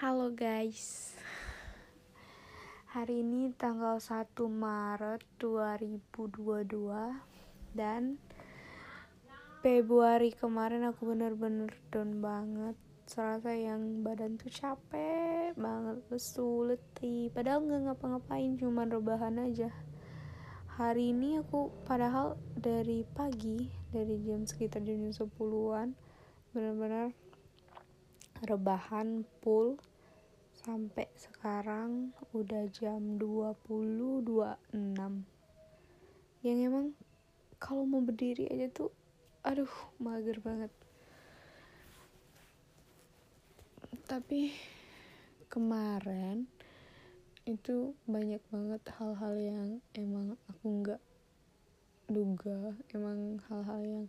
Halo guys. Hari ini tanggal 1 Maret 2022 Dan Februari kemarin aku bener-bener down banget. Serasa yang badan tuh capek banget Lesu, letih. Padahal nggak ngapa-ngapain Cuman rebahan aja. Hari ini aku padahal dari pagi Dari jam sekitar jam 10-an Bener-bener rebahan full. Sampai sekarang udah jam 20.26 yang emang kalau mau berdiri aja tuh aduh mager banget. Tapi kemarin itu banyak banget hal-hal yang emang aku nggak duga. Emang hal-hal yang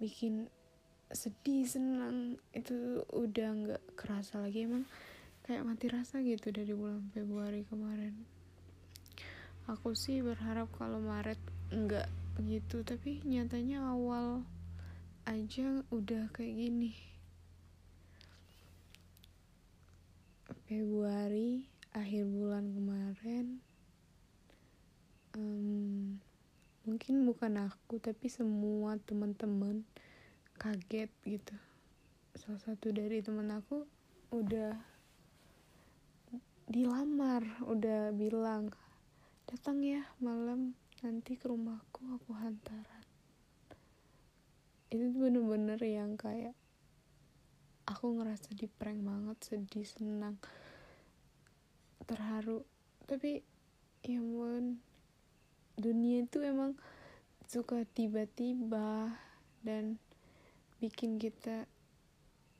bikin sedih senang itu udah nggak kerasa lagi. Emang kayak mati rasa gitu dari bulan Februari kemarin. Aku sih berharap kalau Maret enggak gitu tapi nyatanya awal aja udah kayak gini. Februari akhir bulan kemarin um, mungkin bukan aku tapi semua teman-teman kaget gitu. Salah satu dari teman aku udah dilamar udah bilang datang ya malam nanti ke rumahku aku hantaran. Itu bener-bener yang kayak aku ngerasa di prank banget sedih senang terharu. Tapi ya ampun dunia itu emang suka tiba-tiba dan bikin kita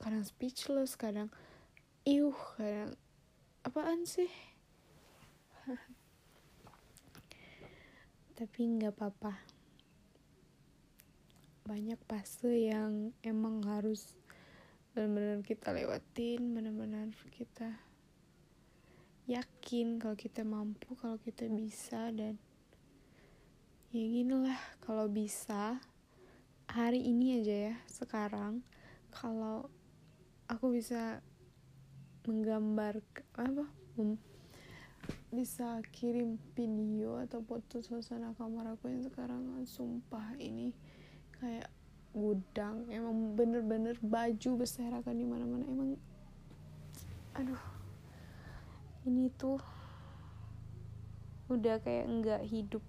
kadang speechless kadang iuh kadang apaan sih? Tapi nggak apa-apa. Banyak fase yang emang harus benar-benar kita lewatin benar-benar kita yakin kalau kita mampu kalau kita bisa dan ya gini lah kalau bisa hari ini aja ya sekarang kalau aku bisa menggambar apa mem, bisa kirim video atau foto suasana kamar aku yang sekarang sumpah ini kayak gudang emang bener-bener baju berserakan di mana-mana emang aduh ini tuh udah kayak enggak hidup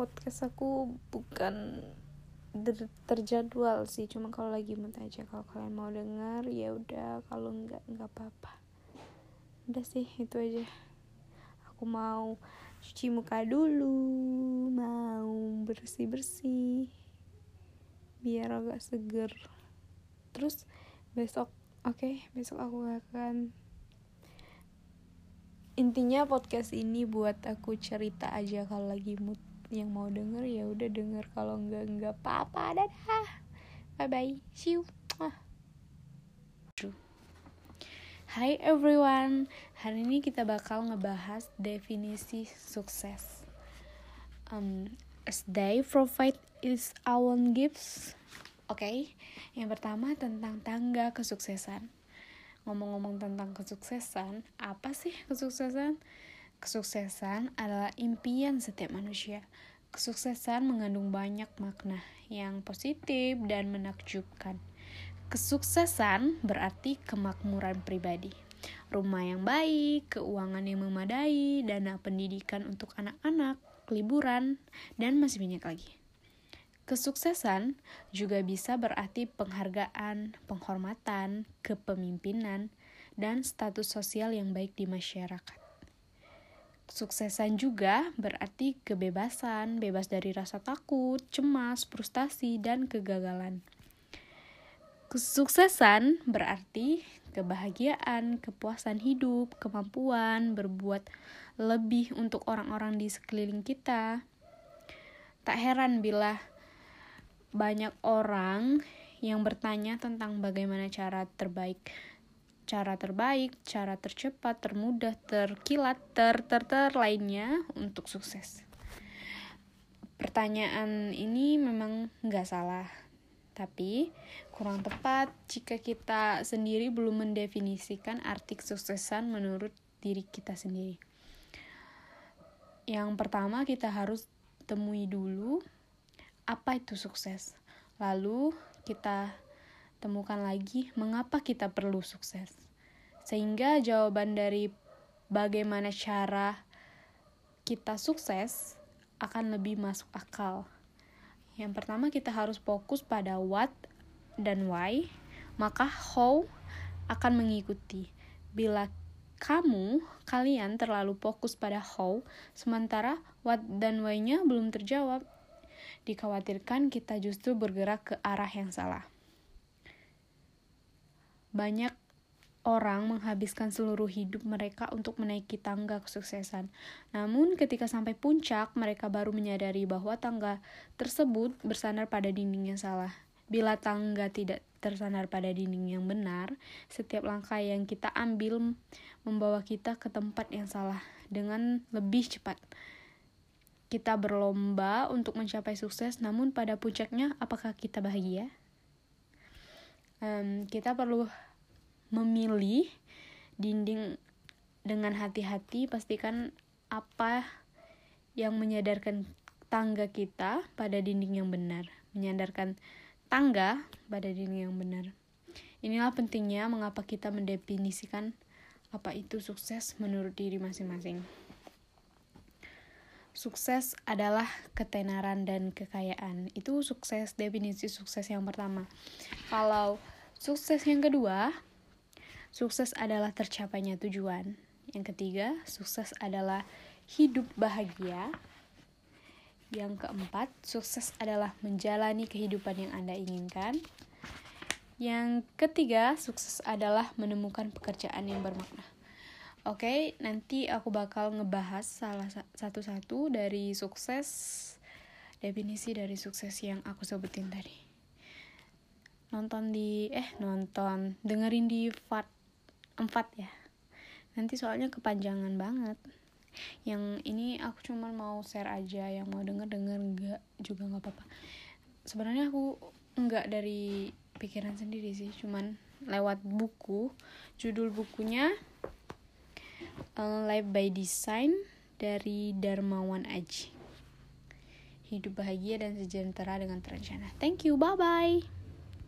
podcast aku bukan terjadwal sih cuma kalau lagi mood aja. Kalau kalian mau dengar ya udah. Kalau enggak enggak apa-apa. Udah sih itu aja. Aku mau cuci muka dulu mau bersih bersih biar agak seger. Terus besok oke okay, besok aku akan intinya podcast ini buat aku cerita aja kalau lagi mood yang mau denger ya udah denger kalau enggak enggak apa-apa dadah bye bye see you Hai everyone, hari ini kita bakal ngebahas definisi sukses. Um, as they provide its own gifts. Oke, okay? yang pertama tentang tangga kesuksesan. Ngomong-ngomong tentang kesuksesan, apa sih kesuksesan? Kesuksesan adalah impian setiap manusia. Kesuksesan mengandung banyak makna yang positif dan menakjubkan. Kesuksesan berarti kemakmuran pribadi, rumah yang baik, keuangan yang memadai, dana pendidikan untuk anak-anak, liburan, dan masih banyak lagi. Kesuksesan juga bisa berarti penghargaan, penghormatan, kepemimpinan, dan status sosial yang baik di masyarakat. Kesuksesan juga berarti kebebasan, bebas dari rasa takut, cemas, frustasi, dan kegagalan. Kesuksesan berarti kebahagiaan, kepuasan hidup, kemampuan berbuat lebih untuk orang-orang di sekeliling kita. Tak heran bila banyak orang yang bertanya tentang bagaimana cara terbaik cara terbaik, cara tercepat, termudah, terkilat, ter ter ter lainnya untuk sukses. Pertanyaan ini memang nggak salah, Tapi kurang tepat jika kita sendiri belum mendefinisikan arti kesuksesan menurut diri kita sendiri. Yang pertama kita harus temui dulu apa itu sukses. Lalu kita temukan lagi mengapa kita perlu sukses. Sehingga jawaban dari bagaimana cara kita sukses akan lebih masuk akal. Yang pertama kita harus fokus pada what dan why, maka how akan mengikuti. Bila kamu, kalian terlalu fokus pada how, sementara what dan why-nya belum terjawab. Dikhawatirkan kita justru bergerak ke arah yang salah. Banyak orang menghabiskan seluruh hidup mereka untuk menaiki tangga kesuksesan. Namun, ketika sampai puncak, mereka baru menyadari bahwa tangga tersebut bersandar pada dinding yang salah. Bila tangga tidak tersandar pada dinding yang benar, setiap langkah yang kita ambil membawa kita ke tempat yang salah dengan lebih cepat. Kita berlomba untuk mencapai sukses, namun pada puncaknya, apakah kita bahagia? Um, kita perlu memilih dinding dengan hati-hati. Pastikan apa yang menyadarkan tangga kita pada dinding yang benar, menyadarkan tangga pada diri yang benar. Inilah pentingnya mengapa kita mendefinisikan apa itu sukses menurut diri masing-masing. Sukses adalah ketenaran dan kekayaan. Itu sukses, definisi sukses yang pertama. Kalau sukses yang kedua, sukses adalah tercapainya tujuan. Yang ketiga, sukses adalah hidup bahagia. Yang keempat, sukses adalah menjalani kehidupan yang Anda inginkan. Yang ketiga, sukses adalah menemukan pekerjaan yang bermakna. Oke, okay, nanti aku bakal ngebahas salah satu-satu dari sukses, definisi dari sukses yang aku sebutin tadi. Nonton di, eh nonton, dengerin di part 4 ya. Nanti soalnya kepanjangan banget yang ini aku cuma mau share aja yang mau denger denger enggak juga nggak apa-apa sebenarnya aku enggak dari pikiran sendiri sih cuman lewat buku judul bukunya uh, Life by Design dari Darmawan Aji. Hidup bahagia dan sejahtera dengan terencana. Thank you. Bye bye